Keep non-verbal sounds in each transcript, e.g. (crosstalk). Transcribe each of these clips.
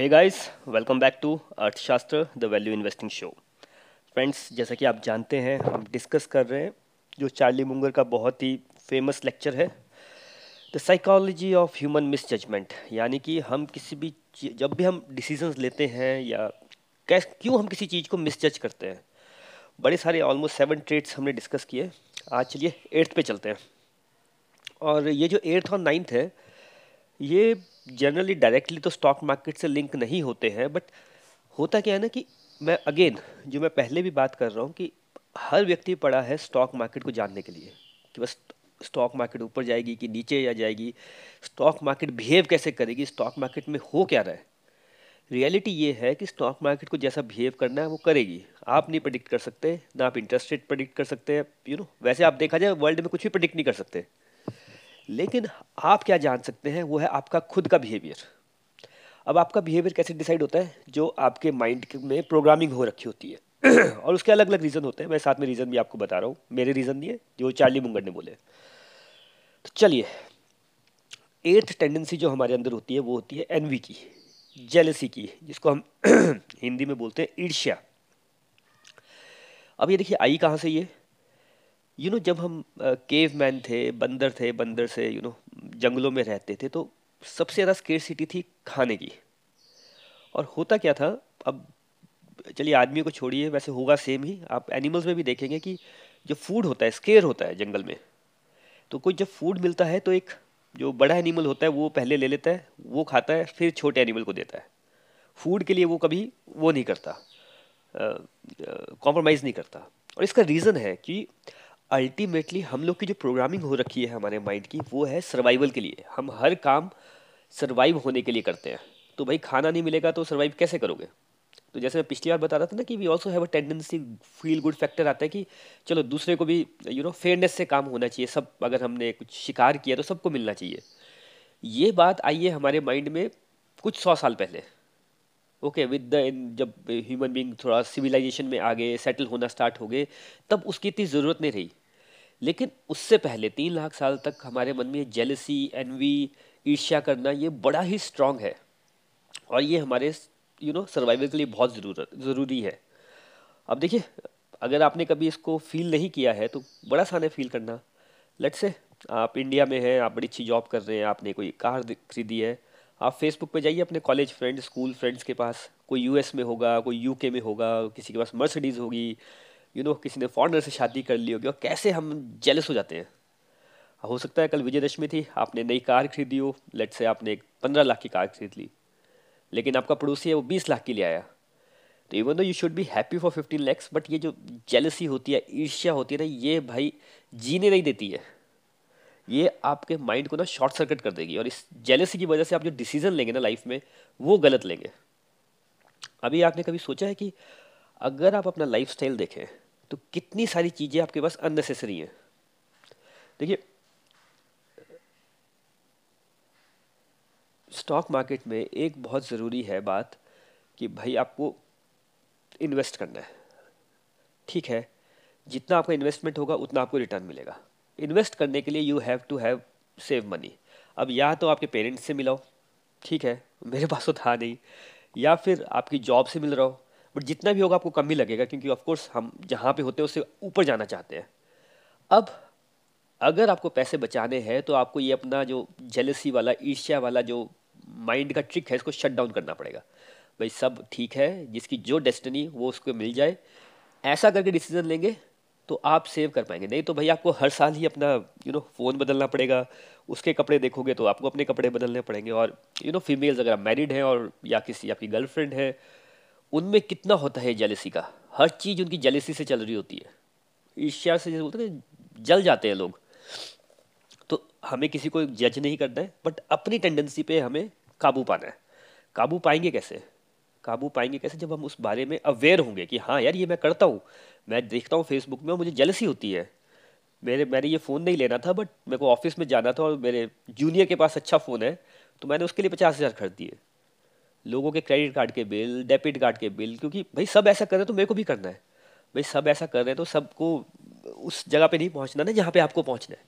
Hey guys welcome back to Arthashastra the value investing show friends जैसा कि आप जानते हैं, हम डिस्कस कर रहे हैं जो चार्ली मुंगर का बहुत ही फ़ेमस लेक्चर है the psychology of human misjudgement यानी कि हम किसी भी जब भी हम डिसीजंस लेते हैं या कैस, क्यों हम किसी चीज़ को मिस जज करते हैं, बड़े सारे ऑलमोस्ट सेवन ट्रेड्स हमने डिस्कस किए। आज चलिए एट्थ पे चलते हैं। और ये जो एट्थ और नाइन्थ है ये जनरली डायरेक्टली तो स्टॉक मार्केट से लिंक नहीं होते हैं बट होता क्या है ना कि मैं अगेन जो मैं पहले भी बात कर रहा हूँ कि हर व्यक्ति पड़ा है स्टॉक मार्केट को जानने के लिए कि बस स्टॉक मार्केट ऊपर जाएगी कि नीचे या जाएगी। स्टॉक मार्केट बिहेव कैसे करेगी? स्टॉक मार्केट में हो क्या रहा है? रियलिटी ये है कि स्टॉक मार्केट को जैसा बिहेव करना है, वो करेगी। आप नहीं प्रडिक्ट कर सकते, ना आप इंटरेस्ट रेट प्रडिक्ट कर सकते यू नो वैसे आप देखा जाए वर्ल्ड में कुछ भी प्रडिक्ट नहीं कर सकते। लेकिन आप क्या जान सकते हैं, वो है आपका खुद का बिहेवियर अब आपका बिहेवियर कैसे डिसाइड होता है? जो आपके माइंड में प्रोग्रामिंग हो रखी होती है। (clears throat) और उसके अलग अलग रीज़न होते हैं। मैं साथ में रीज़न भी आपको बता रहा हूँ। मेरे रीज़न नहीं है, जो चार्ली मुंगर ने बोले तो चलिए एट्थ टेंडेंसी जो हमारे अंदर होती है, वो होती है एनवी की जेलसी की, जिसको हम (clears throat) हिंदी में बोलते हैं ईर्ष्या। अब ये देखिए, आई कहाँ से ये यू नो जब हम केव मैन थे, बंदर थे, बंदर से यू नो जंगलों में रहते थे तो सबसे ज़्यादा स्केर सिटी थी खाने की। और होता क्या था, अब चलिए आदमी को छोड़िए, वैसे होगा सेम ही। आप एनिमल्स में भी देखेंगे कि जो फ़ूड होता है स्केयर होता है जंगल में। तो कोई जब फ़ूड मिलता है तो एक जो बड़ा एनिमल होता है, वो पहले ले लेता है, वो खाता है, फिर छोटे एनिमल को देता है। फ़ूड के लिए वो कभी वो नहीं करता। कॉम्प्रोमाइज़ नहीं करता। और इसका रीज़न है कि अल्टीमेटली हम लोग की जो प्रोग्रामिंग हो रखी है हमारे माइंड की, वो है सर्वाइवल के लिए। हम हर काम सर्वाइव होने के लिए करते हैं। तो भाई खाना नहीं मिलेगा तो सर्वाइव कैसे करोगे? तो जैसे मैं पिछली बार बता रहा था ना कि we also have a tendency feel good factor आता है कि चलो दूसरे को भी यू नो फेयरनेस से काम होना चाहिए। सब अगर हमने कुछ शिकार किया तो सबको मिलना चाहिए। ये बात आई है हमारे माइंड में कुछ सौ साल पहले। ओके विद द इन जब ह्यूमन बींग थोड़ा सिविलाइजेशन में आ गए सेटल होना स्टार्ट हो गए, तब उसकी इतनी ज़रूरत नहीं रही। लेकिन उससे पहले, तीन लाख साल तक हमारे मन में जेलसी एनवी ईर्ष्या करना ये बड़ा ही स्ट्रांग है। और ये हमारे यू नो सर्वाइवल के लिए बहुत ज़रूरत, ज़रूरी है। अब देखिए, अगर आपने कभी इसको फील नहीं किया है तो बड़ा आसान है फील करना। लेट से आप इंडिया में हैं, आप बड़ी अच्छी जॉब कर रहे हैं, आपने कोई कार खरीदी है, आप फेसबुक पे जाइए अपने कॉलेज फ्रेंड स्कूल फ्रेंड्स के पास। कोई यूएस में होगा, कोई यूके में होगा, किसी के पास मर्सिडीज़ होगी यू नो किसी ने फॉरनर से शादी कर ली होगी, और कैसे हम जेलस हो जाते हैं? हो सकता है कल विजयदशमी थी, आपने नई कार खरीदी हो लेट से आपने एक पंद्रह लाख की कार खरीद ली, लेकिन आपका पड़ोसी है वो बीस लाख की ले आया। तो even though you should be happy for fifteen lakhs but ये जो जेलसी होती है, ईर्ष्या होती है ना, ये भाई जीने नहीं देती है। ये आपके माइंड को ना शॉर्ट सर्किट कर देगी, और इस जेलसी की वजह से आप जो डिसीज़न लेंगे ना लाइफ में, वो गलत लेंगे। अभी आपने कभी सोचा है कि अगर आप अपना लाइफ देखें तो कितनी सारी चीज़ें आपके पास अननेसेसरी हैं। देखिए स्टॉक मार्केट में एक बहुत ज़रूरी है बात कि भाई आपको इन्वेस्ट करना है। ठीक है, जितना आपका इन्वेस्टमेंट होगा, उतना आपको रिटर्न मिलेगा। इन्वेस्ट करने के लिए you have to have save money अब या तो आपके पेरेंट्स से मिलाओ, ठीक है, मेरे पास तो था नहीं, या फिर आपकी जॉब से मिल रहा हो बट जितना भी होगा आपको कम ही लगेगा, क्योंकि ऑफकोर्स हम जहाँ पे होते हैं, उससे ऊपर जाना चाहते हैं। अब, अगर आपको पैसे बचाने हैं तो आपको ये अपना जो जेलसी वाला, ईर्ष्या वाला जो माइंड का ट्रिक है, इसको शट डाउन करना पड़ेगा। भाई सब ठीक है, जिसकी जो डेस्टिनी वो उसको मिल जाए। ऐसा करके डिसीज़न लेंगे तो आप सेव कर पाएँगे। नहीं तो भाई आपको हर साल ही अपना यू नो फ़ोन बदलना पड़ेगा। उसके कपड़े देखोगे तो आपको अपने कपड़े बदलने पड़ेंगे। और यू नो फीमेल्स अगर आप मैरिड हैं और या किसी, आपकी गर्लफ्रेंड है उनमें कितना होता है जेलेसी का? हर चीज़ उनकी जेलेसी से चल रही होती है। ईर्ष्या से जैसे बोलते हैं जल जाते हैं लोग। तो हमें किसी को जज नहीं करना है बट अपनी टेंडेंसी पे हमें काबू पाना है। काबू पाएँगे कैसे? काबू पाएँगे कैसे जब हम उस बारे में अवेयर होंगे कि हाँ यार, ये मैं करता हूँ। मैं देखता हूँ फेसबुक में मुझे जेलसी होती है। मेरे, मैंने ये फ़ोन नहीं लेना था बट मेरे को ऑफ़िस में जाना था और मेरे जूनियर के पास अच्छा फ़ोन है तो मैंने उसके लिए पचास हज़ार खरीद दिए। लोगों के क्रेडिट कार्ड के बिल, डेबिट कार्ड के बिल, क्योंकि भाई सब ऐसा कर रहे हैं तो मेरे को भी करना है। भाई सब ऐसा कर रहे हैं तो सबको उस जगह पे नहीं पहुँचना ना, जहाँ पे आपको पहुँचना है।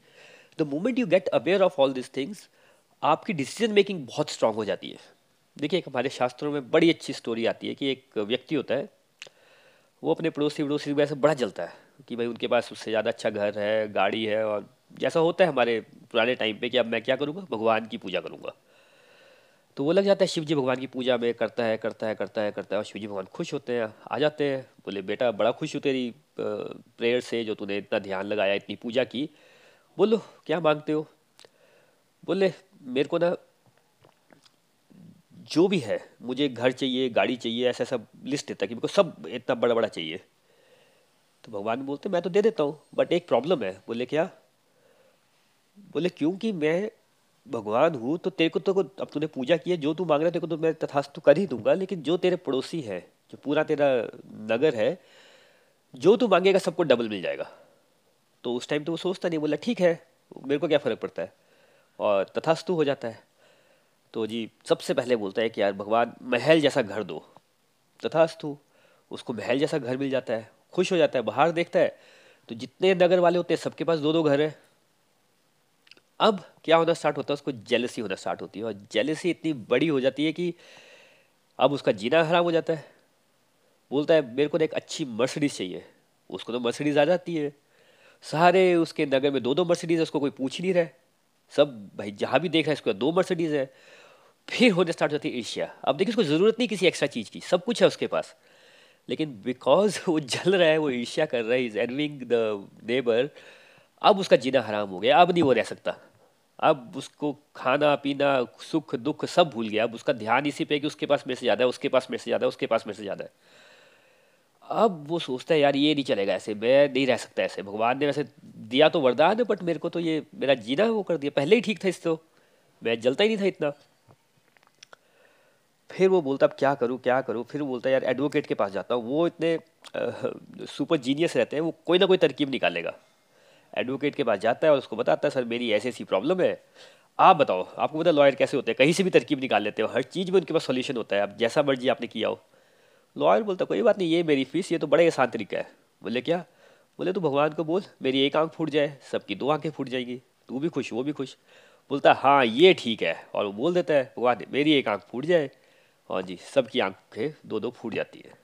The moment you get aware of all this things आपकी डिसीज़न मेकिंग बहुत स्ट्रांग हो जाती है। देखिए, एक हमारे शास्त्रों में बड़ी अच्छी स्टोरी आती है कि एक व्यक्ति होता है, वो अपने पड़ोसी पड़ोसी की वजह से बड़ा जलता है कि भाई उनके पास उससे ज़्यादा अच्छा घर है, गाड़ी है और जैसा होता है हमारे पुराने टाइम पे कि अब मैं क्या करूँगा? भगवान की पूजा करूँगा। तो वो लग जाता है शिव जी भगवान की पूजा में करता है करता है करता है करता है और शिव जी भगवान खुश होते हैं, आ जाते हैं। बोले, बेटा, बड़ा खुश हो तेरी प्रेयर से जो तूने इतना ध्यान लगाया, इतनी पूजा की। बोलो, क्या मांगते हो? बोले, मेरे को ना जो भी है, मुझे घर चाहिए, गाड़ी चाहिए, ऐसा सब लिस्ट देता कि मेरे को सब इतना बड़ा बड़ा चाहिए। तो भगवान बोलते, मैं तो दे देता हूँ, बट एक प्रॉब्लम है। बोले, क्या? बोले, क्योंकि मैं भगवान हूँ तो तेरे को तो अब तूने पूजा की है, जो तू मांग रहा है, तेरे को तो मैं तथास्तु कर ही दूँगा, लेकिन जो तेरे पड़ोसी है, जो पूरा तेरा नगर है, जो तू मांगेगा, सबको डबल मिल जाएगा। तो उस टाइम तो वो सोचता नहीं, बोला, ठीक है, मेरे को क्या फ़र्क पड़ता है? और तथास्तु हो जाता है। तो जी, सबसे पहले बोलता है कि, यार, भगवान, महल जैसा घर दो। तथास्तु, उसको महल जैसा घर मिल जाता है, खुश हो जाता है, बाहर देखता है तो जितने नगर वाले होते हैं, सबके पास दो दो घर है। अब क्या होना स्टार्ट होता है, उसको जेलसी होना स्टार्ट होती है। और जेलसी इतनी बड़ी हो जाती है कि अब उसका जीना हराम हो जाता है। बोलता है, मेरे को एक अच्छी मर्सिडीज चाहिए। उसको तो मर्सिडीज आ जाती है। सारे उसके नगर में दो दो मर्सिडीज है, उसको कोई पूछ नहीं रहा सब भाई, जहाँ भी देख रहा है, इसको दो मर्सिडीज है। फिर होने स्टार्ट होती है एशिया अब देखिए, उसको ज़रूरत नहीं किसी एक्स्ट्रा चीज़ की। सब कुछ है उसके पास। लेकिन बिकॉज़ वो जल रहा है, वो ईर्ष्या कर रहा है इज़ एनविंग द नेबर अब उसका जीना हराम हो गया। अब नहीं वो रह सकता। अब उसको खाना, पीना, सुख, दुख सब भूल गया। अब उसका ध्यान इसी पे कि उसके पास मेरे से ज़्यादा है, उसके पास मेरे से ज़्यादा है, उसके पास मेरे से ज़्यादा है। अब वो सोचता है, यार, ये नहीं चलेगा ऐसे, मैं नहीं रह सकता ऐसे। भगवान ने वैसे दिया तो वरदान है बट मेरे को तो ये, मेरा जीना वो कर दिया। पहले ही ठीक था इससे तो। मैं जलता ही नहीं था इतना। फिर वो बोलता, अब क्या करूँ क्या करूँ? फिर वो बोलता, यार एडवोकेट के पास जाता हूँ। वो इतने सुपर जीनियस रहते हैं, वो कोई ना कोई तरकीब निकालेगा। एडवोकेट के पास जाता है और उसको बताता है, सर, मेरी ऐसी ऐसी प्रॉब्लम है। आप बताओ, आपको पता लॉयर कैसे होते हैं? कहीं से भी तरकीब निकाल लेते हो, हर चीज़ में उनके पास सोल्यूशन होता है। अब जैसा मर्ज़ी आपने किया हो। लॉयर बोलता, कोई बात नहीं, ये मेरी फ़ीस, ये तो बड़ा आसान तरीका है। बोले, क्या? बोले, तू भगवान को बोल, मेरी एक आँख फूट जाए, सबकी दो आँखें फूट जाएँगी। तू भी खुश, वो भी खुश। बोलता हाँ ये ठीक है। और वो बोल देता है, भगवान, मेरी एक आँख फूट जाए। और जी, सबकी आँखें दो दो फूट जाती है।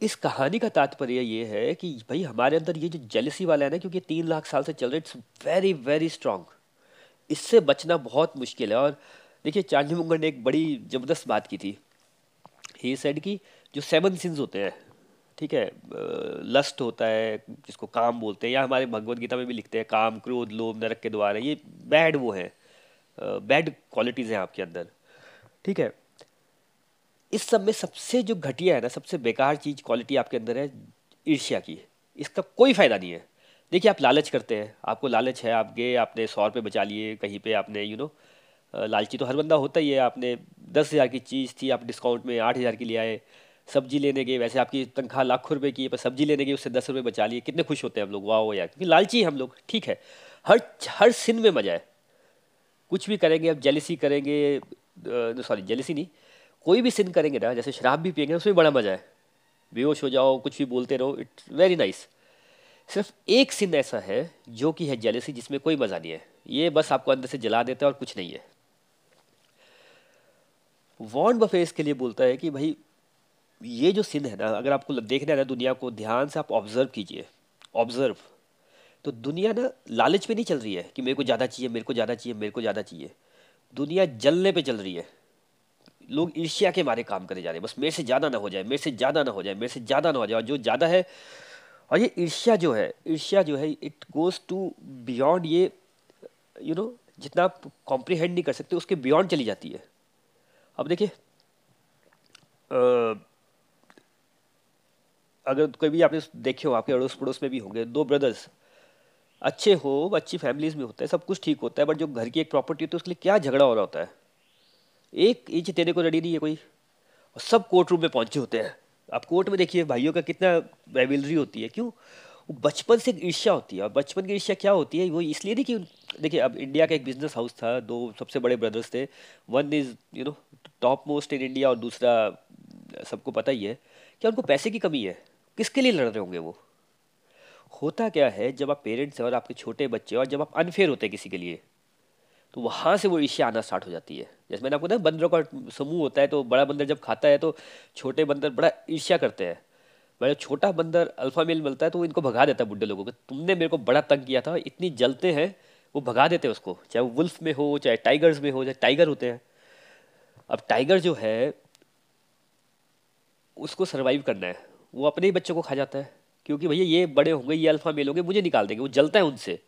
इस कहानी का तात्पर्य ये है कि भाई हमारे अंदर ये जो जेलसी वाला है ना, क्योंकि तीन लाख साल से चल रहा है इट्स वेरी वेरी स्ट्रांग इससे बचना बहुत मुश्किल है। और देखिए चांदी मुंगर ने एक बड़ी ज़बरदस्त बात की थी। ही सेड कि जो सेवन सिंस होते हैं, ठीक है लस्ट होता है, जिसको काम बोलते हैं, या हमारे भगवत गीता में भी लिखते हैं, काम, क्रोध, लोभ, नरक के द्वारा, ये बैड वो हैं। बैड क्वालिटीज़ हैं आपके अंदर। ठीक है इस सब में सबसे जो घटिया है ना, सबसे बेकार चीज़ क्वालिटी आपके अंदर है, ईर्ष्या की। इसका कोई फ़ायदा नहीं है। देखिए, आप लालच करते हैं। आपको लालच है, आप गए, आपने सौ रुपये बचा लिए, कहीं पे आपने यू नो लालची तो हर बंदा होता ही है। आपने दस हज़ार की चीज़ थी, आप डिस्काउंट में आठ हज़ार की ले आए, सब्ज़ी लेने गए, वैसे आपकी तनख्वाह लाखों रुपए की है, पर सब्ज़ी लेने गए, उससे दस रुपये बचा लिए। कितने खुश होते हैं हम लोग। वाह यार, क्योंकि लालची हम लोग, ठीक है। हर हर सिन में मज़ा है। कुछ भी करेंगे, अब जेलिसी करेंगे सॉरी जेलिसी नहीं कोई भी सिन करेंगे ना, जैसे शराब भी पियेंगे, उसमें बड़ा मज़ा है। बेहोश हो जाओ, कुछ भी बोलते रहो इट्स वेरी नाइस सिर्फ़ एक सिन ऐसा है, जो कि है जेलिसी जिसमें कोई मज़ा नहीं है। ये बस आपको अंदर से जला देता है और कुछ नहीं है। वॉन्ड बफे इसके लिए बोलता है कि भाई, ये जो सिन है ना, अगर आपको देखना है ना दुनिया को, ध्यान से आप ऑब्ज़र्व कीजिए। ऑब्ज़र्व तो दुनिया ना लालच पे नहीं चल रही है कि मेरे को ज़्यादा चाहिए, मेरे को ज़्यादा चाहिए, मेरे को ज़्यादा चाहिए। दुनिया जलने पे चल रही है। लोग ईर्ष्या के मारे काम करे जा रहे हैं। बस मेरे से ज़्यादा ना हो जाए, मेरे से ज़्यादा ना हो जाए, मेरे से ज़्यादा ना हो जाए। और जो ज़्यादा है, और ये ईर्ष्या जो है, ईर्ष्या जो है इट गोज़ टू बियॉन्ड ये यू नो जितना आप कॉम्प्रीहेंड नहीं कर सकते, उसके बियॉन्ड चली जाती है। अब देखिए अगर कोई भी आपने देखे हो, आपके अड़ोस पड़ोस में भी होंगे, दो ब्रदर्स अच्छे हो, अच्छी फैमिलीज़ में होता है, सब कुछ ठीक होता है बट जो घर की एक प्रॉपर्टी होती है, उसके लिए क्या झगड़ा हो रहा होता है? एक इंच देने को रेडी नहीं है कोई। और सब कोर्ट रूम में पहुँचे होते हैं। आप कोर्ट में देखिए, भाइयों का कितना राइवलरी होती है। क्यों? वो बचपन से एक ईर्ष्या होती है। और बचपन की ईर्ष्या क्या होती है? वो इसलिए नहीं कि देखिए, अब इंडिया का एक बिज़नेस हाउस था। दो सबसे बड़े ब्रदर्स थे। One is you know top most in India और दूसरा, सबको पता ही है कि उनको पैसे की कमी है। किसके लिए लड़ रहे होंगे वो? होता क्या है, जब आप पेरेंट्स हैं और आपके छोटे बच्चे और जब आप अनफेयर होते हैं किसी के लिए तो वहाँ से वो ईर्ष्या आना स्टार्ट हो जाती है। जैसे मैंने आपको ना बंदरों का समूह होता है तो बड़ा बंदर जब खाता है तो छोटे बंदर बड़ा ईर्ष्या करते हैं। भाई छोटा बंदर अल्फ़ा मेल मिलता है तो वो इनको भगा देता है बुढ़े लोगों को। तुमने मेरे को बड़ा तंग किया था, इतनी जलते हैं, वो भगा देते हैं उसको। चाहे वो वुल्फ में हो, चाहे टाइगर्स में हो, चाहे टाइगर होते हैं। अब टाइगर जो है, उसको सर्वाइव करना है। वो अपने ही बच्चों को खा जाता है। क्योंकि भैया ये बड़े होंगे, ये अल्फ़ा मेल होंगे, मुझे निकाल देंगे। वो जलता है उनसे।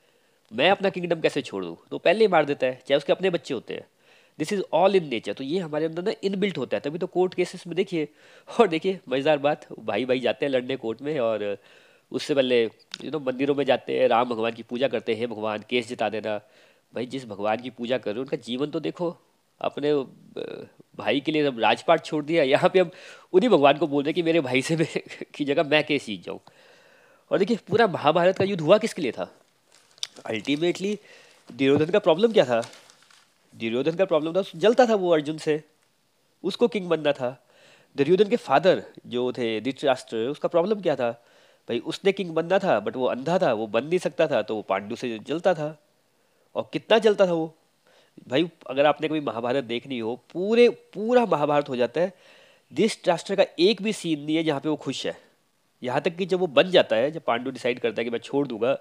मैं अपना किंगडम कैसे छोड़? दूँ तो पहले ही मार देता है, चाहे उसके अपने बच्चे होते हैं। This is all in nature तो ये हमारे अंदर ना इनबिल्ट होता है। तभी तो कोर्ट केसेस में देखिए, और देखिए, मज़ेदार बात भाई भाई जाते हैं लड़ने कोर्ट में, और उससे पहले यू नो मंदिरों में जाते हैं, राम भगवान की पूजा करते हैं, भगवान केस जिता देना। भाई, जिस भगवान की पूजा कर रहे हो, उनका जीवन तो देखो, अपने भाई के लिए जब राजपाट छोड़ दिया, यहाँ पे हम उन्हीं भगवान को बोल रहे हैं कि मेरे भाई से मैं, (laughs) की जगह मैं केस जीत जाऊँ। और देखिए, पूरा महाभारत का युद्ध हुआ किसके लिए था? अल्टीमेटली दुर्योधन का प्रॉब्लम क्या था? दुर्योधन का प्रॉब्लम था, जलता था वो अर्जुन से। उसको किंग बनना था। दुर्योधन के फादर जो थे, धृतराष्ट्र, उसका प्रॉब्लम क्या था? भाई, उसने किंग बनना था बट वो अंधा था, वो बन नहीं सकता था तो वो पांडु से जलता था। और कितना जलता था वो? भाई, अगर आपने कभी महाभारत देखनी हो, पूरे, पूरा महाभारत हो जाता है। धृतराष्ट्र का एक भी सीन नहीं है जहाँ पे वो खुश है। यहाँ तक कि जब वो बन जाता है, जब पांडु डिसाइड करता है कि मैं छोड़ दूँगा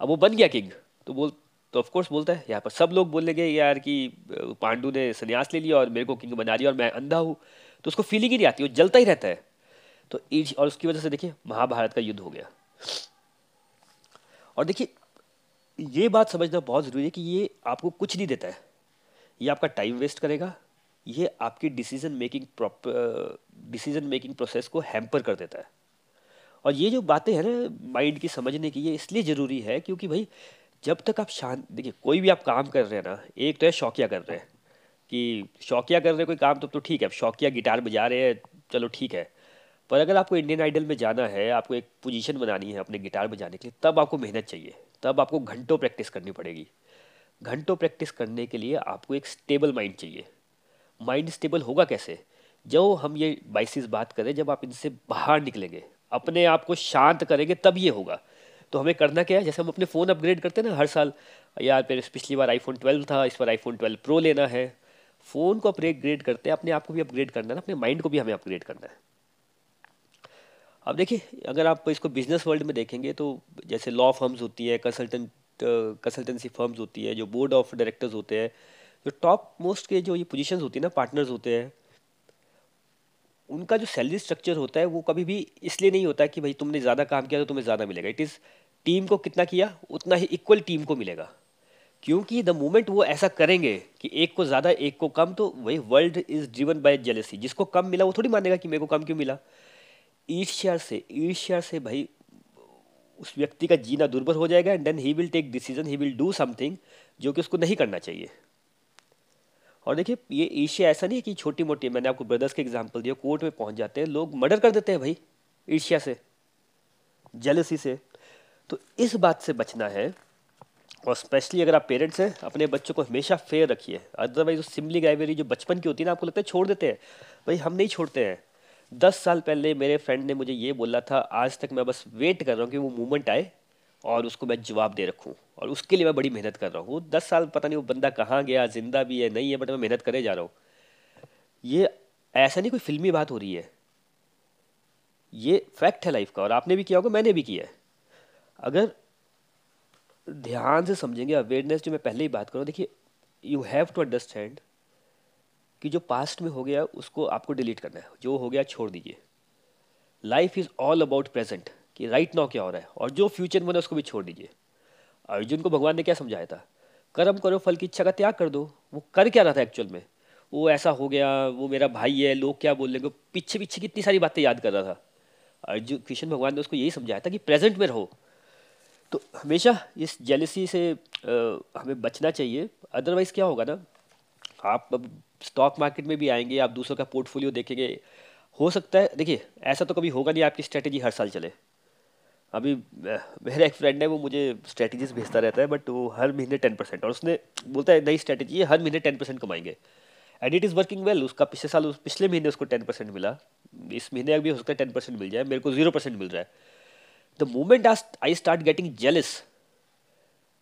अब वो बन गया किंग। तो बोल तो ऑफ़ कोर्स बोलता है, यहाँ पर सब लोग बोलेंगे, यार कि पांडु ने संन्यास ले लिया और मेरे को किंग बना दिया और मैं अंधा हूँ। तो उसको फीलिंग ही नहीं आती, वो जलता ही रहता है। तो ईर्ष और उसकी वजह से देखिए, महाभारत का युद्ध हो गया। और देखिए, ये बात समझना बहुत ज़रूरी है कि ये आपको कुछ नहीं देता है। ये आपका टाइम वेस्ट करेगा, ये आपकी decision making decision making process को हैम्पर कर देता है। और ये जो बातें हैं ना माइंड की समझने की ये इसलिए ज़रूरी है क्योंकि भाई जब तक आप शांत देखिए कोई भी आप काम कर रहे हैं ना एक तो है शौकिया कर रहे हैं कि शौकिया कर रहे हैं कोई काम तो, तो ठीक है शौकिया गिटार बजा रहे हैं चलो ठीक है। पर अगर आपको इंडियन आइडल में जाना है आपको एक पोजीशन बनानी है अपने गिटार बजाने के लिए तब आपको मेहनत चाहिए तब आपको घंटों प्रैक्टिस करनी पड़ेगी। घंटों प्रैक्टिस करने के लिए आपको एक स्टेबल माइंड चाहिए। माइंड स्टेबल होगा कैसे? जो हम ये बाइसिस बात करें जब आप इनसे बाहर निकलेंगे अपने आप को शांत करेंगे, तब ये होगा। तो हमें करना क्या है? जैसे हम अपने फ़ोन अपग्रेड करते हैं ना हर साल यार फिर पिछली बार आईफोन 12 था, इस बार आईफोन 12 प्रो लेना है। फ़ोन को अपग्रेड करते हैं, अपने आप को भी अपग्रेड करना है ना, अपने माइंड को भी हमें अपग्रेड करना है। अब देखिए, अगर आप इसको बिज़नेस वर्ल्ड में देखेंगे तो जैसे लॉ फर्म्स होती है कंसल्टेंट कंसल्टेंसी फर्म्स होती है, जो बोर्ड ऑफ़ डायरेक्टर्स होते हैं, जो टॉप मोस्ट के जो ये पोजीशंस होती है ना पार्टनर्स होते हैं उनका जो सैलरी स्ट्रक्चर होता है, वो कभी भी इसलिए नहीं होता कि भाई तुमने ज़्यादा काम किया तो तुम्हें ज़्यादा मिलेगा। इट इज़ टीम को कितना किया, उतना ही इक्वल टीम को मिलेगा। क्योंकि द मोमेंट वो ऐसा करेंगे कि एक को ज़्यादा, एक को कम तो वही world is driven by jealousy जिसको कम मिला, वो थोड़ी मानेगा कि मेरे को कम क्यों मिला। ईर्ष्या से ईर्ष्या से भाई उस व्यक्ति का जीना दुर्बल हो जाएगा and then he will take decision he will do something जो कि उसको नहीं करना चाहिए। और देखिए, ये ईर्ष्या ऐसा नहीं है कि छोटी मोटी मैंने आपको ब्रदर्स के एग्ज़ाम्पल दिया कोर्ट में पहुँच जाते हैं, लोग मर्डर कर देते हैं भाई ईर्ष्या से जेलसी से। तो इस बात से बचना है, और स्पेशली अगर आप पेरेंट्स हैं, अपने बच्चों को हमेशा फेयर रखिए। अदरवाइज़ सिमली गाइवेरी जो बचपन की होती है ना, आपको लगता है छोड़ देते हैं। भाई हम नहीं छोड़ते हैं। दस साल पहले मेरे फ्रेंड ने मुझे ये बोला था, आज तक मैं बस वेट कर रहा हूँ कि वो मूवमेंट आए और उसको मैं जवाब दे रखूँ। और उसके लिए मैं बड़ी मेहनत कर रहा हूँ। दस साल पता नहीं वो बंदा कहाँ गया, ज़िंदा भी है, नहीं है, बट मैं मेहनत करे जा रहा हूँ। ये ऐसा नहीं कोई फिल्मी बात हो रही है। ये फैक्ट है लाइफ का, और आपने भी किया होगा, मैंने भी किया है। अगर ध्यान से समझेंगे अवेयरनेस जो मैं पहले ही बात करूँ देखिए यू हैव टू अंडरस्टैंड कि जो पास्ट में हो गया, उसको आपको डिलीट करना है। जो हो गया, छोड़ दीजिए। Life is all about present कि राइट नाउ क्या हो रहा है? और जो फ्यूचर में उसको भी छोड़ दीजिए। अर्जुन को भगवान ने क्या समझाया था? कर्म करो फल की इच्छा का त्याग कर दो। वो कर क्या रहा था एक्चुअल में? वो ऐसा हो गया वो मेरा भाई है लोग क्या बोल लेंगे पीछे पीछे कितनी सारी बातें याद कर रहा था। अर्जुन कृष्ण भगवान ने उसको यही समझाया था कि प्रेजेंट में रहो। तो हमेशा इस जेलसी से आ, हमें बचना चाहिए। अदरवाइज़ क्या होगा ना? आप अब स्टॉक मार्केट में भी आएँगे आप दूसरों का पोर्टफोलियो देखेंगे। हो सकता है देखिए ऐसा तो कभी होगा नहीं आपकी स्ट्रैटेजी हर साल चले। अभी, (laughs) मेरा एक फ्रेंड है, वो मुझे स्ट्रैटेजीज भेजता रहता है बट वो हर महीने टेन परसेंट और उसने बोलता है, नई स्ट्रैटेजी है, हर महीने टेन परसेंट कमाएँगे. And it is working well उसका पिछले साल उस पिछले महीने उसको टेन परसेंट मिला। इस महीने अभी उसका टेन परसेंट मिल जाए मेरे को ज़ीरो परसेंट मिल रहा है। The moment I start getting jealous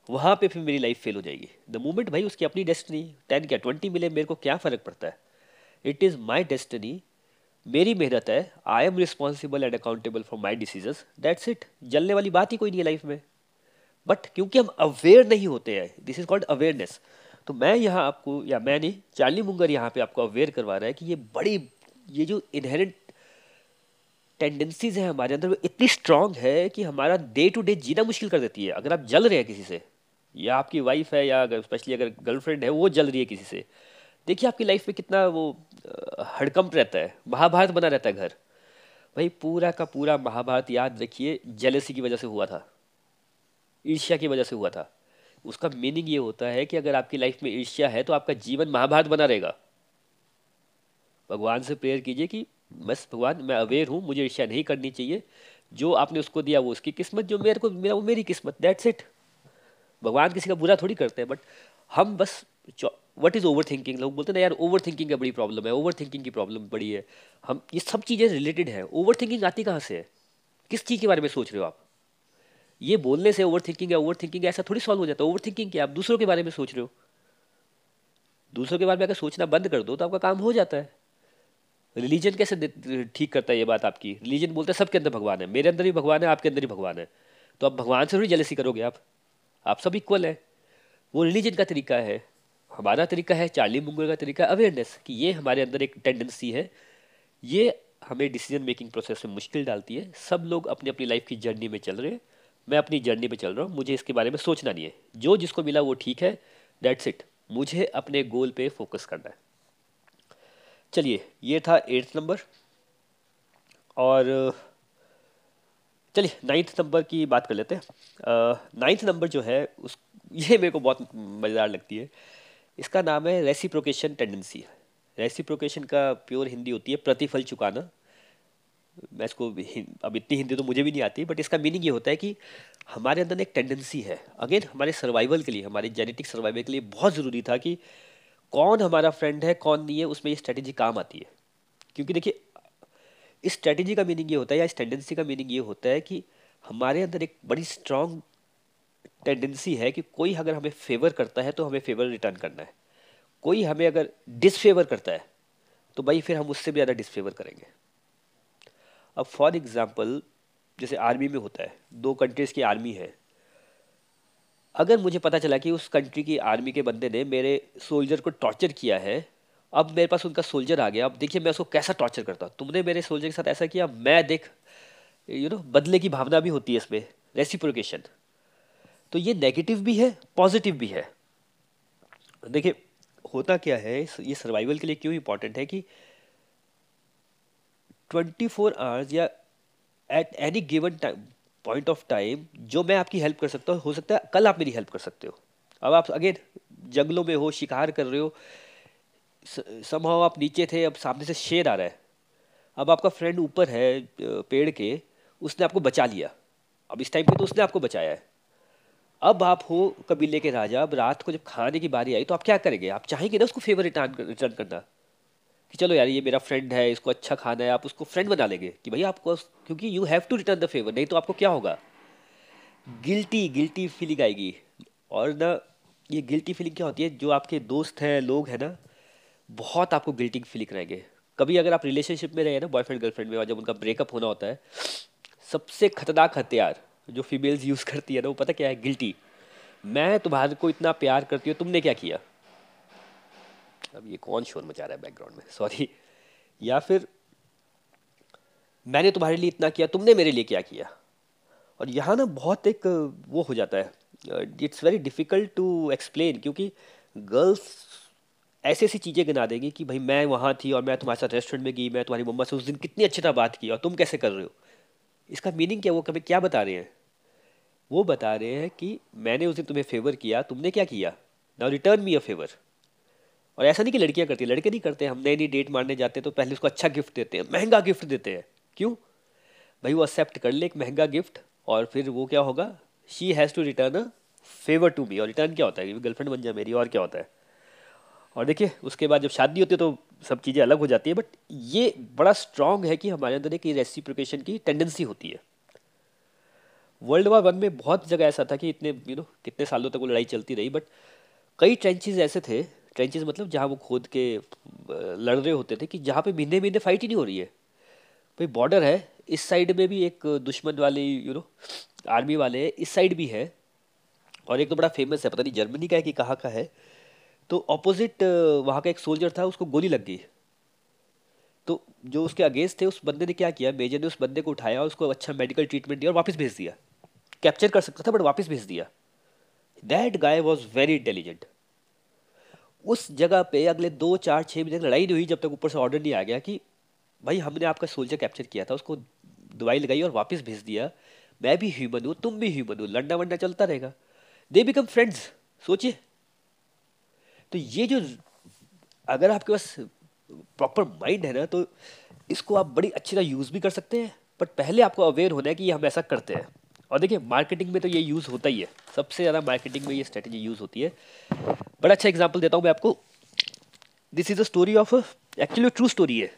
वहाँ पे फिर मेरी लाइफ फेल हो जाएगी। द मोमेंट भाई उसकी अपनी डेस्टिनी टेन क्या ट्वेंटी मिले, मेरे को क्या फ़र्क पड़ता है? इट इज़ माई डेस्टिनी मेरी मेहनत है I am responsible and accountable for my decision that's it जलने वाली बात ही कोई नहीं है लाइफ में। बट क्योंकि हम अवेयर नहीं होते हैं दिस इज़ कॉल्ड अवेयरनेस तो मैं यहाँ आपको, या मैं नहीं, चार्ली मुंगर यहाँ पे आपको अवेयर करवा रहा है कि ये बड़ी, ये जो इनहेरेंट टेंडेंसीज हैं हमारे अंदर, वो इतनी स्ट्रांग है कि हमारा डे टू डे जीना मुश्किल कर देती है। अगर आप जल रहे हैं किसी से, या आपकी वाइफ है, या अगर स्पेशली अगर गर्लफ्रेंड है, वो जल रही है किसी से देखिए आपकी लाइफ में कितना वो हड़कंप रहता है, महाभारत बना रहता है घर। भाई पूरा का पूरा महाभारत याद रखिए जेलसी की वजह से हुआ था। ईर्ष्या की वजह से हुआ था। उसका मीनिंग ये होता है कि अगर आपकी लाइफ में ईर्ष्या है तो आपका जीवन महाभारत बना रहेगा। भगवान से प्रेयर कीजिए कि, बस भगवान, मैं अवेयर हूँ, मुझे ईर्ष्या नहीं करनी चाहिए। जो आपने उसको दिया, वो उसकी किस्मत, जो मेरे को, मेरा, वो मेरी किस्मत दैट्स इट भगवान किसी का बुरा थोड़ी करते हैं बट हम बस वट इज़ ओवर थिंकिंग लोग बोलते हैं ना, यार ओवर थिंकिंग का बड़ी प्रॉब्लम है ओवर थिंकिंग की प्रॉब्लम बड़ी है। हम, ये सब चीज़ें रिलेटेड हैं। ओवर थिंकिंग आती कहाँ से है? किस चीज़ के बारे में सोच रहे हो आप? ये बोलने से ओवर थिंकिंग है ओवर थिंकिंग ऐसा थोड़ी सॉल्व हो जाता है। ओवर थिंकिंग क्या आप दूसरों के बारे में सोच रहे हो। दूसरों के बारे में अगर सोचना बंद कर दो तो आपका काम हो जाता है। रिलीजन कैसे ठीक करता है ये बात आपकी? रिलीजन बोलते हैं, सबके अंदर भगवान है, मेरे अंदर भी भगवान है, आपके अंदर भी भगवान है। तो आप भगवान से थोड़ी जलसी करोगे आप? आप सब इक्वल है। वो रिलीजन का तरीका है। हमारा तरीका है, चार्ली मुंगर का तरीका अवेयरनेस कि ये हमारे अंदर एक टेंडेंसी है। ये हमें डिसीज़न मेकिंग प्रोसेस में मुश्किल डालती है। सब लोग अपनी अपनी लाइफ की जर्नी में चल रहे हैं। मैं अपनी जर्नी पे चल रहा हूँ। मुझे इसके बारे में सोचना नहीं है। जो जिसको मिला वो ठीक है। डेट्स इट मुझे अपने गोल पे फोकस करना है। चलिए, ये था एट्थ नंबर और, चलिए नाइन्थ नंबर की बात कर लेते हैं। नाइन्थ नंबर जो है, उस, ये मेरे को बहुत मज़ेदार लगती है। इसका नाम है रेसिप्रोकेशन टेंडेंसी रेसिप्रोकेशन का प्योर हिंदी होती है प्रतिफल चुकाना। मैं इसको अब इतनी हिंदी तो मुझे भी नहीं आती बट इसका मीनिंग ये होता है कि हमारे अंदर एक टेंडेंसी है। अगेन हमारे सर्वाइवल के लिए, हमारे जेनेटिक सर्वाइवल के लिए बहुत ज़रूरी था कि कौन हमारा फ्रेंड है, कौन नहीं है, उसमें ये स्ट्रैटेजी काम आती है। क्योंकि देखिए, इस स्ट्रैटेजी का मीनिंग ये होता है या इस टेंडेंसी का मीनिंग ये होता है कि हमारे अंदर एक बड़ी स्ट्रांग टेंडेंसी है कि कोई अगर हमें फेवर करता है तो हमें फेवर रिटर्न करना है। कोई हमें अगर डिसफेवर करता है तो भाई फिर हम उससे भी ज़्यादा डिसफेवर करेंगे। अब फॉर एग्ज़ाम्पल जैसे आर्मी में होता है, दो कंट्रीज़ की आर्मी है। अगर मुझे पता चला कि उस कंट्री की आर्मी के बंदे ने मेरे सोल्जर को टॉर्चर किया है, अब मेरे पास उनका सोल्जर आ गया, अब देखिए मैं उसको कैसा टॉर्चर करता हूँ। तुमने मेरे सोल्जर के साथ ऐसा किया, मैं देख यू नो बदले की भावना भी होती है इसमें रेसिप्रोकेशन तो ये नेगेटिव भी है पॉजिटिव भी है। देखिए, होता क्या है ये सर्वाइवल के लिए क्यों इंपॉर्टेंट है कि ट्वेंटी फोर आवर्स या at any given time point of time जो मैं आपकी हेल्प कर सकता हूँ, हो सकता है कल आप मेरी हेल्प कर सकते हो। अब आप अगेन जंगलों में हो, शिकार कर रहे हो समहाव आप नीचे थे, अब सामने से शेर आ रहा है। अब आपका फ्रेंड ऊपर है पेड़ के, उसने आपको बचा लिया। अब इस टाइम पे तो उसने आपको बचाया है। अब आप हो कबीले के राजा, अब रात को जब खाने की बारी आई तो आप क्या करेंगे? आप चाहेंगे ना उसको फेवर रिटर्न रिटर्न करना? कि चलो यार, ये मेरा फ्रेंड है, इसको अच्छा खाना है, आप उसको फ्रेंड बना लेंगे कि भाई आपको क्योंकि you have to return the favour नहीं तो आपको क्या होगा? गिल्टी गिल्टी फीलिंग आएगी। और ना, ये गिल्टी फीलिंग क्या होती है? जो आपके दोस्त हैं, लोग हैं ना, बहुत आपको गिल्टी फीलिंग रहेंगे कभी अगर आप रिलेशनशिप में रहे ना बॉयफ्रेंड गर्लफ्रेंड में और जब उनका ब्रेकअप होना होता है, सबसे खतरनाक हथियार जो फीमेल्स यूज़ करती है ना, वो पता क्या है? गिल्टी मैं तुम्हारे को इतना प्यार करती हूँ, तुमने क्या किया? अब ये कौन शोर मचा रहा है बैकग्राउंड में? सॉरी या फिर, मैंने तुम्हारे लिए इतना किया, तुमने मेरे लिए क्या किया? और यहाँ ना बहुत एक, वो हो जाता है। It's very difficult to explain क्योंकि गर्ल्स ऐसी ऐसी चीज़ें गिना देंगी कि भाई मैं वहाँ थी और मैं तुम्हारे साथ रेस्टोरेंट में गई, मैं तुम्हारी मम्मा से उस दिन कितनी अच्छी तरह बात की और तुम कैसे कर रहे हो? इसका मीनिंग क्या, वो कभी क्या बता रहे हैं? वो बता रहे हैं कि मैंने उस तुम्हें फेवर किया, तुमने क्या किया? Now return me a favour और ऐसा नहीं कि लड़कियाँ करती लड़के नहीं करते, हम नई नई डेट मारने जाते तो पहले उसको अच्छा गिफ्ट देते हैं, महँगा गिफ्ट देते हैं। क्यों? भाई वो एक्सेप्ट कर ले एक महँगा गिफ्ट और फिर वो क्या होगा? She has to return a favour to me और रिटर्न क्या होता है? गर्लफ्रेंड बन जाए मेरी, और क्या होता है? और देखिए, उसके बाद जब शादी होती है तो सब चीज़ें अलग हो जाती है बट ये बड़ा स्ट्रांग है कि हमारे अंदर एक रेसिप्रिकेशन की टेंडेंसी होती है। वर्ल्ड वार वन में बहुत जगह ऐसा था कि इतने यू नो कितने सालों तक वो लड़ाई चलती रही बट कई ट्रेंचेज ऐसे थे ट्रेंचेज मतलब जहाँ वो खोद के लड़ रहे होते थे कि जहाँ पे महीने महीने फाइट ही नहीं हो रही है। भाई बॉर्डर है, इस साइड में भी एक दुश्मन वाले यू नो आर्मी वाले इस साइड भी है, और एक तो बड़ा फ़ेमस है, पता नहीं जर्मनी का है कि कहाँ का है तो ऑपोजिट वहाँ का एक सोल्जर था, उसको गोली लग गई। तो जो उसके अगेंस्ट थे, उस बंदे ने क्या किया? मेजर ने उस बंदे को उठाया और उसको अच्छा मेडिकल ट्रीटमेंट दिया और वापस भेज दिया। कैप्चर कर सकता था बट वापस भेज दिया। That guy was very intelligent उस जगह पे अगले दो, चार छः महीने लड़ाई नहीं हुई, जब तक ऊपर से ऑर्डर नहीं आ गया कि, भाई, हमने आपका सोल्जर कैप्चर किया था, उसको दवाई लगाई और वापस भेज दिया। मैं भी ह्यूमन हूँ, तुम भी ह्यूमन हो लड़ना वड़ना चलता रहेगा। दे बिकम फ्रेंड्स सोचिए। तो ये जो अगर आपके पास प्रॉपर माइंड है ना तो इसको आप बड़ी अच्छी तरह यूज़ भी कर सकते हैं बट पहले आपको अवेयर होना है कि हम ऐसा करते हैं। और देखिए मार्केटिंग में तो ये यूज़ होता ही है। सबसे ज़्यादा मार्केटिंग में ये स्ट्रेटेजी यूज़ होती है। बड़ा अच्छा एग्ज़ाम्पल देता हूँ मैं आपको। This is a story of actually true story है।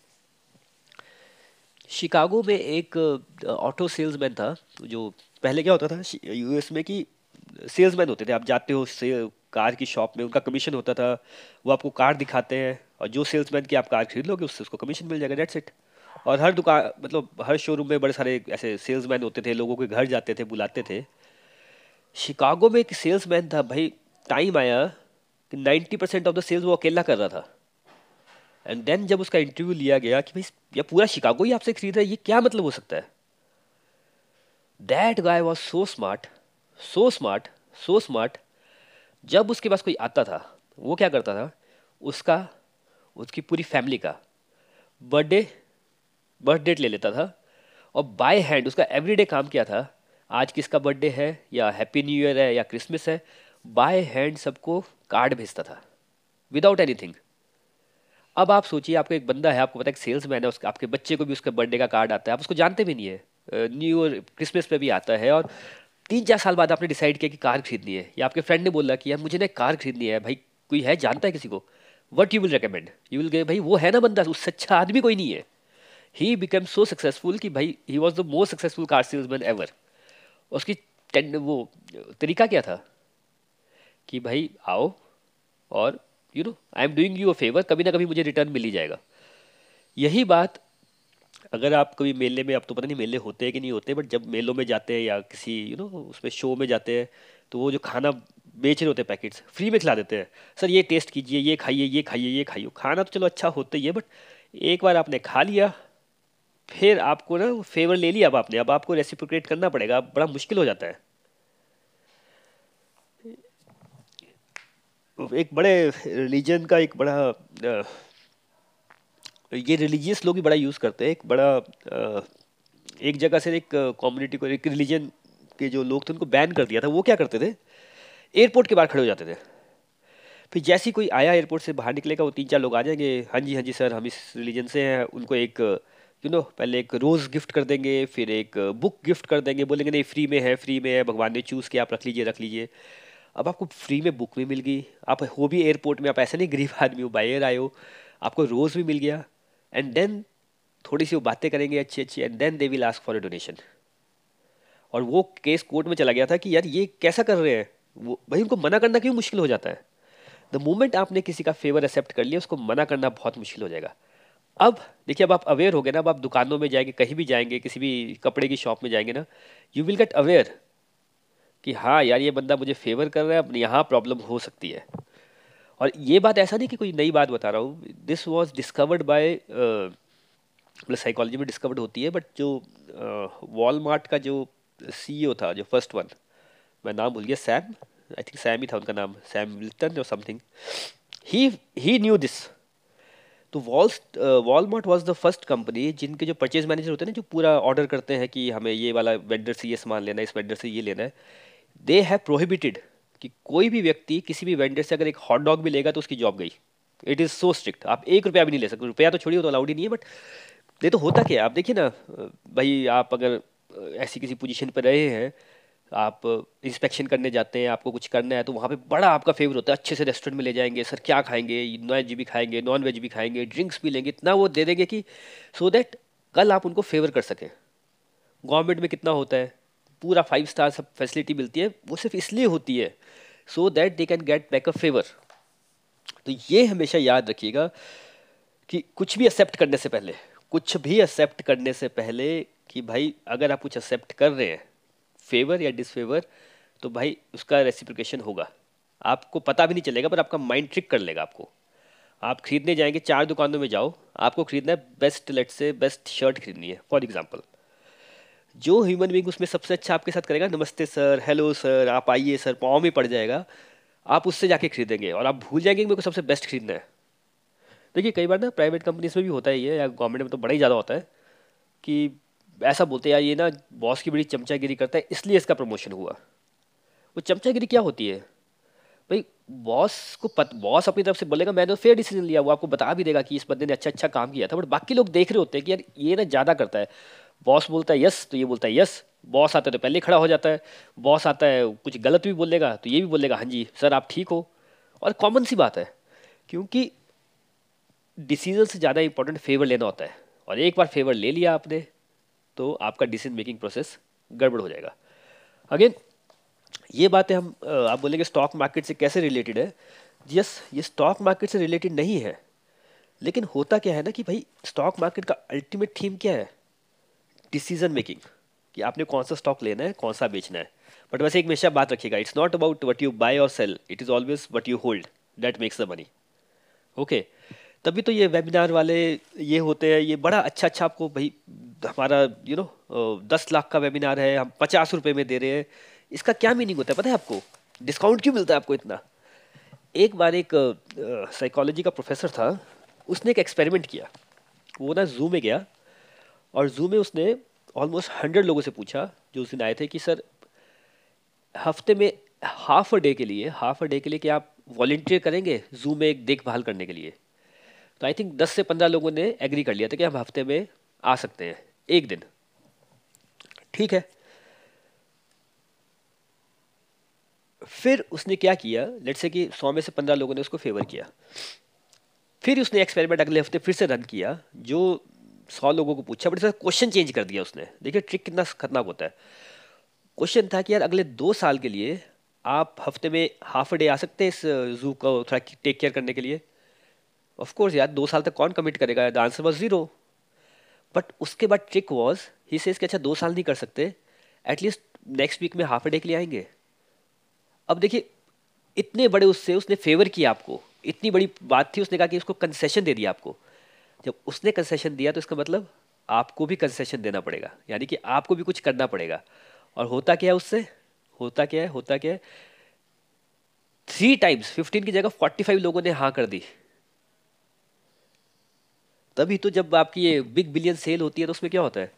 शिकागो में एक ऑटो सेल्समैन था, जो पहले क्या होता था यूएस में कि सेल्समैन होते थे। आप जाते हो से कार की शॉप में उनका कमीशन होता था, वो आपको कार दिखाते हैं और जो सेल्समैन की आप कार खरीद लोगे उससे उसको कमीशन मिल जाएगा डेट्स इट और हर दुकान मतलब हर शोरूम में बड़े सारे ऐसे सेल्समैन होते थे, लोगों के घर जाते थे, बुलाते थे। शिकागो में एक सेल्समैन था, भाई टाइम आया कि ninety percent of the sales वो अकेला कर रहा था। एंड देन जब उसका इंटरव्यू लिया गया कि भाई, ये पूरा शिकागो ही आपसे खरीद रहा है, ये क्या मतलब हो सकता है? That guy was so smart so smart so smart जब उसके पास कोई आता था, वो क्या करता था? उसका, उसकी पूरी फैमिली का बर्थडे बर्थ डेट ले लेता था और बाय हैंड उसका एवरीडे काम क्या था? आज किसका बर्थडे है या हैप्पी न्यू ईयर है या क्रिसमस है बाय हैंड सबको कार्ड भेजता था विदाउट एनीथिंग अब आप सोचिए, आपको एक बंदा है, आपको पता है सेल्स मैन है उसके आपके बच्चे को भी उसके बर्थडे का कार्ड आता है, आप उसको जानते भी नहीं है। न्यू ईयर क्रिसमस पे भी आता है और तीन चार साल बाद आपने डिसाइड किया कि कार खरीदनी है। या आपके फ्रेंड ने बोला कि यार मुझे ना कार खरीदनी है, भाई, कोई है, जानता है किसी को? What you will recommend you will भाई, वो है ना बंदा, उससे अच्छा आदमी कोई नहीं है। ही बिकम सो सक्सेसफुल कि भाई he was the most successful car salesman ever उसकी वो, तरीका क्या था? कि भाई, आओ और you know I am doing you a favour कभी ना कभी मुझे रिटर्न मिल ही जाएगा। यही बात अगर आप कभी मेले में आप तो पता नहीं मेले होते हैं कि नहीं होते बट जब मेलों में जाते हैं या किसी यू नो उसमें शो में जाते हैं तो वो जो खाना बेच रहे होते हैं पैकेट्स फ्री में खिला देते हैं। सर, ये टेस्ट कीजिए, ये खाइए ये खाइए ये खाइए। खाना तो चलो अच्छा होता ही है बट एक बार आपने खा लिया, फिर आपको ना फेवर ले लिया अब आपने। अब आपको रेसिप्रोकेट करना पड़ेगा, बड़ा मुश्किल हो जाता है। एक बड़े रिलीजन का एक बड़ा ये रिलीजियस लोग भी बड़ा यूज़ करते हैं, एक बड़ा एक जगह से एक कम्युनिटी को, एक रिलीजन के जो लोग थे, उनको बैन कर दिया था। वो क्या करते थे? एयरपोर्ट के बाहर खड़े हो जाते थे। फिर जैसे ही कोई आया एयरपोर्ट से बाहर निकलेगा, वो तीन चार लोग आ जाएँगे। हाँ जी हाँ जी सर हम इस रिलीजन से हैं। उनको एक यू नो पहले एक रोज़ गिफ्ट कर देंगे, फिर एक बुक गिफ्ट कर देंगे। बोलेंगे, नहीं फ्री में है फ्री में है। भगवान ने चूज़ किया, आप रख लीजिए रख लीजिए। अब आपको फ्री में बुक भी मिल गई। आप हो भी एयरपोर्ट में, आप ऐसे नहीं गरीब आदमी हो बाहर आए हो। आपको रोज़ भी मिल गया। एंड देन थोड़ी सी वो बातें करेंगे अच्छी अच्छी and then they will ask for a donation और वो केस कोर्ट में चला गया था कि यार ये कैसा कर रहे हैं? वो, भाई उनको मना करना क्यों मुश्किल हो जाता है? द मोमेंट आपने किसी का फेवर एक्सेप्ट कर लिया, उसको मना करना बहुत मुश्किल हो जाएगा। अब, देखिए, अब आप अवेयर हो गए ना, अब आप दुकानों में जाएँगे, कहीं भी जाएँगे, किसी भी कपड़े की शॉप में जाएँगे ना यू विल गेट अवेयर कि हाँ यार, ये बंदा मुझे फेवर कर रहा है, अब यहाँ प्रॉब्लम हो सकती है। और ये बात ऐसा नहीं कि कोई नई बात बता रहा हूँ। दिस वॉज़ डिस्कवर्ड बाय मतलब साइकोलॉजी में डिस्कवर्ड होती है बट जो वॉलमार्ट uh, का जो सीईओ था जो फ़र्स्ट वन मैं नाम भूल गया सैम आई थिंक सैम ही था उनका नाम सैम विल्टन और something he he knew this तो walls Walmart was the first company जिनके जो परचेज मैनेजर होते हैं ना जो पूरा ऑर्डर करते हैं कि हमें ये वाला वेंडर से ये सामान लेना है इस वेंडर से ये लेना है दे हैव प्रोहिबिटेड कि कोई भी व्यक्ति किसी भी वेंडर से अगर एक हॉट डॉग भी लेगा तो उसकी जॉब गई। इट इज़ सो स्ट्रिक्ट आप एक रुपया भी नहीं ले सकते। रुपया तो छोड़िए तो अलाउड ही नहीं है बट ये तो होता क्या आप देखिए ना, भाई आप अगर ऐसी किसी पोजीशन पर रहे हैं, आप इंस्पेक्शन करने जाते हैं, आपको कुछ करना है तो वहाँ पे बड़ा आपका फेवर होता है। अच्छे से रेस्टोरेंट में ले जाएँगे, सर क्या खाएँगे? वेज भी खाएँगे नॉन वेज भी खाएँगे ड्रिंक्स भी लेंगे, इतना वो दे देंगे कि सो so दैट कल आप उनको फेवर कर सकें। गवर्नमेंट में कितना होता है? पूरा फाइव स्टार सब फैसिलिटी मिलती है, वो सिर्फ़ इसलिए होती है so that they can get back a favour तो ये हमेशा याद रखिएगा कि कुछ भी एक्सेप्ट करने से पहले, कुछ भी एक्सेप्ट करने से पहले कि भाई, अगर आप कुछ एक्सेप्ट कर रहे हैं फेवर या डिसफेवर तो भाई उसका रेसिप्रिकेशन होगा। आपको पता भी नहीं चलेगा, पर आपका माइंड ट्रिक कर लेगा आपको। आप खरीदने जाएँगे, चार दुकानों में जाओ, आपको खरीदना है best let say best shirt खरीदनी है फॉर एग्ज़ाम्पल जो ह्यूमन बींग उसमें सबसे अच्छा आपके साथ करेगा, नमस्ते सर हेलो सर आप आइए सर पाँव में पड़ जाएगा, आप उससे जाके खरीदेंगे और आप भूल जाएँगे कि मेरे को सबसे बेस्ट खरीदना है। देखिए, कई बार ना प्राइवेट कंपनीज़ में भी होता है ये या गवर्नमेंट में तो बड़ा ही ज़्यादा होता है कि ऐसा बोलते यार ये ना बॉस की बड़ी चमचागिरी करता है, इसलिए इसका प्रमोशन हुआ। वो चमचागिरी क्या होती है? भाई बॉस को पत बॉस अपनी तरफ़ से बोलेगा, मैंने तो फेयर डिसीज़न लिया, वो आपको बता भी देगा कि इस बंदे ने अच्छा अच्छा काम किया था बट बाकी लोग देख रहे होते हैं कि यार ये ना ज़्यादा करता है। बॉस बोलता है यस तो ये बोलता है यस। बॉस आता है तो पहले खड़ा हो जाता है। बॉस आता है, कुछ गलत भी बोलेगा तो ये भी बोलेगा हाँ जी, सर, आप ठीक हो। और कॉमन सी बात है, क्योंकि डिसीज़न से ज़्यादा इंपॉर्टेंट फेवर लेना होता है। और एक बार फेवर ले लिया आपने तो आपका डिसीज़न मेकिंग प्रोसेस गड़बड़ हो जाएगा। अगेन ये बातें हम आप बोलेंगे स्टॉक मार्केट से कैसे रिलेटेड है? यस ये स्टॉक मार्केट से रिलेटेड नहीं है। लेकिन होता क्या है ना कि भाई स्टॉक मार्केट का अल्टीमेट थीम क्या है? डिसीज़न मेकिंग कि आपने कौन सा स्टॉक लेना है, कौन सा बेचना है। बट वैसे एक हमेशा बात रखिएगा it's not about what you buy और sell it is always what you hold that makes the money okay तभी तो ये वेबिनार वाले ये होते हैं, ये बड़ा अच्छा अच्छा आपको भाई, हमारा यू नो दस लाख का वेबिनार है, हम पचास रुपये में दे रहे हैं। इसका क्या मीनिंग होता है पता है आपको? डिस्काउंट क्यों मिलता है आपको इतना? एक बार एक साइकोलॉजी का प्रोफेसर था, उसने एक एक्सपेरिमेंट किया। वो ना जू में गया और जू में उसने ऑलमोस्ट हंड्रेड लोगों से पूछा, जो उस दिन आए थे कि, सर, हफ़्ते में हाफ़ अ डे के लिए हाफ़ अ डे के लिए क्या आप वॉल्टियर करेंगे जू में एक देखभाल करने के लिए? तो आई थिंक दस से पंद्रह लोगों ने एग्री कर लिया था कि हम हफ़्ते में आ सकते हैं, एक दिन। ठीक है। फिर उसने क्या किया? लेट से कि सौ में से पंद्रह लोगों ने उसको फेवर किया। फिर उसने एक्सपेरिमेंट अगले हफ़्ते फिर से रन किया, जो सौ लोगों को पूछा, बट सर क्वेश्चन चेंज कर दिया उसने। देखिए ट्रिक कितना खतरनाक होता है। क्वेश्चन था कि यार, अगले दो साल के लिए आप हफ़्ते में हाफ़ डे आ सकते हैं इस जू को थोड़ा टेक केयर करने के लिए। ऑफ़ कोर्स यार, दो साल तक कौन कमिट करेगा? The answer was zero but उसके बाद ट्रिक वॉज़ ही सेज कि अच्छा दो साल नहीं कर सकते। एटलीस्ट नेक्स्ट वीक में हाफ़ डे के लिए आएँगे। अब देखिए, इतने बड़े उससे उसने फेवर किया आपको। इतनी बड़ी बात थी, उसने कहा कि उसको कंसेशन दे दिया आपको। जब उसने कंसेशन दिया तो इसका मतलब आपको भी कंसेशन देना पड़ेगा। यानी कि आपको भी कुछ करना पड़ेगा। और होता क्या है उससे? होता क्या है? होता क्या है? थ्री टाइम्स फिफ्टीन की जगह फोर्टी फाइव लोगों ने हाँ कर दी। तभी तो जब आपकी ये बिग बिलियन सेल होती है तो उसमें क्या होता है?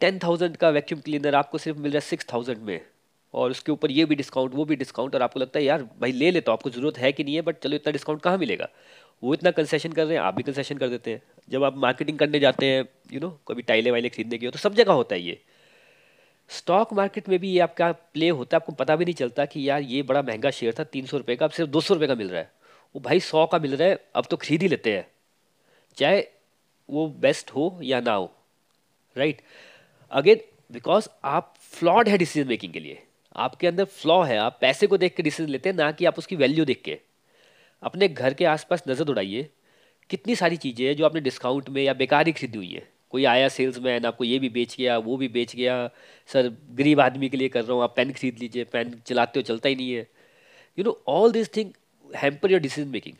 टेन थाउज़ेंड का वैक्यूम क्लीनर आपको सिर्फ़ मिल रहा है सिक्स थाउज़ेंड में। और उसके ऊपर ये भी डिस्काउंट वो भी डिस्काउंट और आपको लगता है, यार, भाई ले ले तो आपको ज़रूरत है कि नहीं है बट चलो इतना डिस्काउंट कहाँ मिलेगा? वो इतना कंसेशन कर रहे हैं, आप भी कंसेशन कर देते हैं। जब आप मार्केटिंग करने जाते हैं यू नो कभी टाइलें वाइलें खरीदने की हो तो सब जगह होता है ये। स्टॉक मार्केट में भी ये आपका प्ले होता है, आपको पता भी नहीं चलता कि यार ये बड़ा महँगा शेयर था, तीन सौ रुपये का, अब सिर्फ़ दो सौ रुपये का मिल रहा है। वो भाई सौ का मिल रहा है, अब तो खरीद ही लेते हैं। चाहे वो बेस्ट हो या ना हो राइट अगेन बिकॉज़ आप फ्लॉड है डिसीज़न मेकिंग के लिए। आपके अंदर फ्लॉ है, आप पैसे को देख के डिसीज़न लेते हैं, ना कि आप उसकी वैल्यू देख के। अपने घर के आसपास नज़र उड़ाइए। कितनी सारी चीज़ें हैं जो आपने डिस्काउंट में या बेकार ही खरीदी हुई है। कोई आया सेल्स मैन आपको ये भी बेच गया, वो भी बेच गया, सर, गरीब आदमी के लिए कर रहा हूँ, आप पेन खरीद लीजिए, पेन चलाते हो, चलता ही नहीं है। You know all this thing hamper your decision making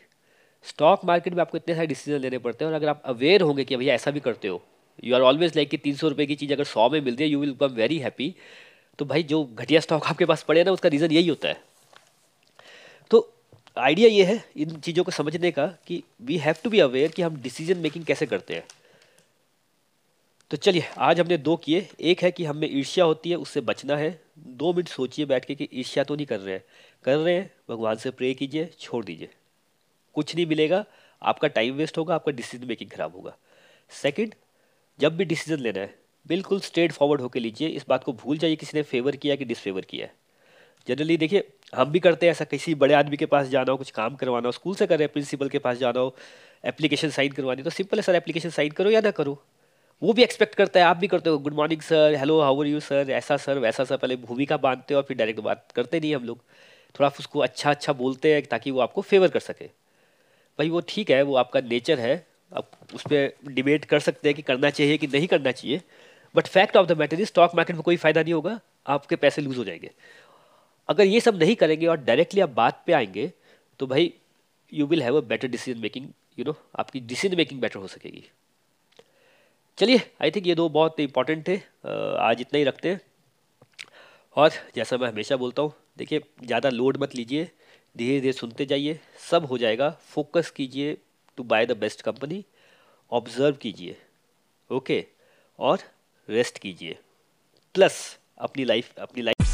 stock market में आपको इतने सारे डिसीज़न लेने पड़ते हैं और अगर आप अवेयर होंगे कि भैया ऐसा भी करते हो यू आर ऑलवेज लाइक कि तीन सौ रुपये की चीज़ अगर सौ में मिलती है you will be very happy तो भाई जो घटिया स्टॉक आपके पास पड़े ना, उसका रीज़न यही होता है। आइडिया ये है इन चीज़ों को समझने का कि we have to be aware कि हम डिसीज़न मेकिंग कैसे करते हैं। तो चलिए, आज हमने दो किए। एक है कि हमें ईर्ष्या होती है, उससे बचना है। दो मिनट सोचिए बैठ के कि ईर्ष्या तो नहीं कर रहे हैं। कर रहे हैं, भगवान से प्रे कीजिए, छोड़ दीजिए। कुछ नहीं मिलेगा, आपका टाइम वेस्ट होगा, आपका डिसीज़न मेकिंग खराब होगा। सेकंड जब भी डिसीज़न लेना है, बिल्कुल स्ट्रेट फॉरवर्ड होकर लीजिए। इस बात को भूल जाइए, किसी ने फेवर किया कि डिसफेवर किया है। जनरली देखिए हम भी करते हैं ऐसा, किसी बड़े आदमी के पास जाना हो, कुछ काम करवाना हो, स्कूल से करें प्रिंसिपल के पास जाना हो, एप्लीकेशन साइन करवानी तो सिंपल है, सर, एप्लीकेशन साइन करो या ना करो। वो भी एक्सपेक्ट करता है, आप भी करते हो good morning sir hello how are you sir ऐसा सर वैसा सर पहले भूमिका बांधते हो और फिर डायरेक्ट बात करते नहीं हम लोग। थोड़ा उसको अच्छा अच्छा बोलते हैं, ताकि वो आपको फेवर कर सके। भाई, वो ठीक है, वो आपका नेचर है, आप उस पर डिबेट कर सकते हैं कि करना चाहिए कि नहीं करना चाहिए but fact of the matter is stock market में कोई फ़ायदा नहीं होगा, आपके पैसे लूज हो जाएँगे। अगर ये सब नहीं करेंगे और डायरेक्टली आप बात पे आएँगे तो भाई you will have a better decision making you know आपकी डिसीज़न मेकिंग बेटर हो सकेगी। चलिए आई थिंक ये दो बहुत इंपॉर्टेंट थे। आज इतना ही रखते हैं। और जैसा मैं हमेशा बोलता हूँ, देखिए, ज़्यादा लोड मत लीजिए। धीरे धीरे सुनते जाइए। सब हो जाएगा। फोकस कीजिए to buy the best company observe कीजिए। ओके और रेस्ट कीजिए। प्लस अपनी लाइफ अपनी लाइफ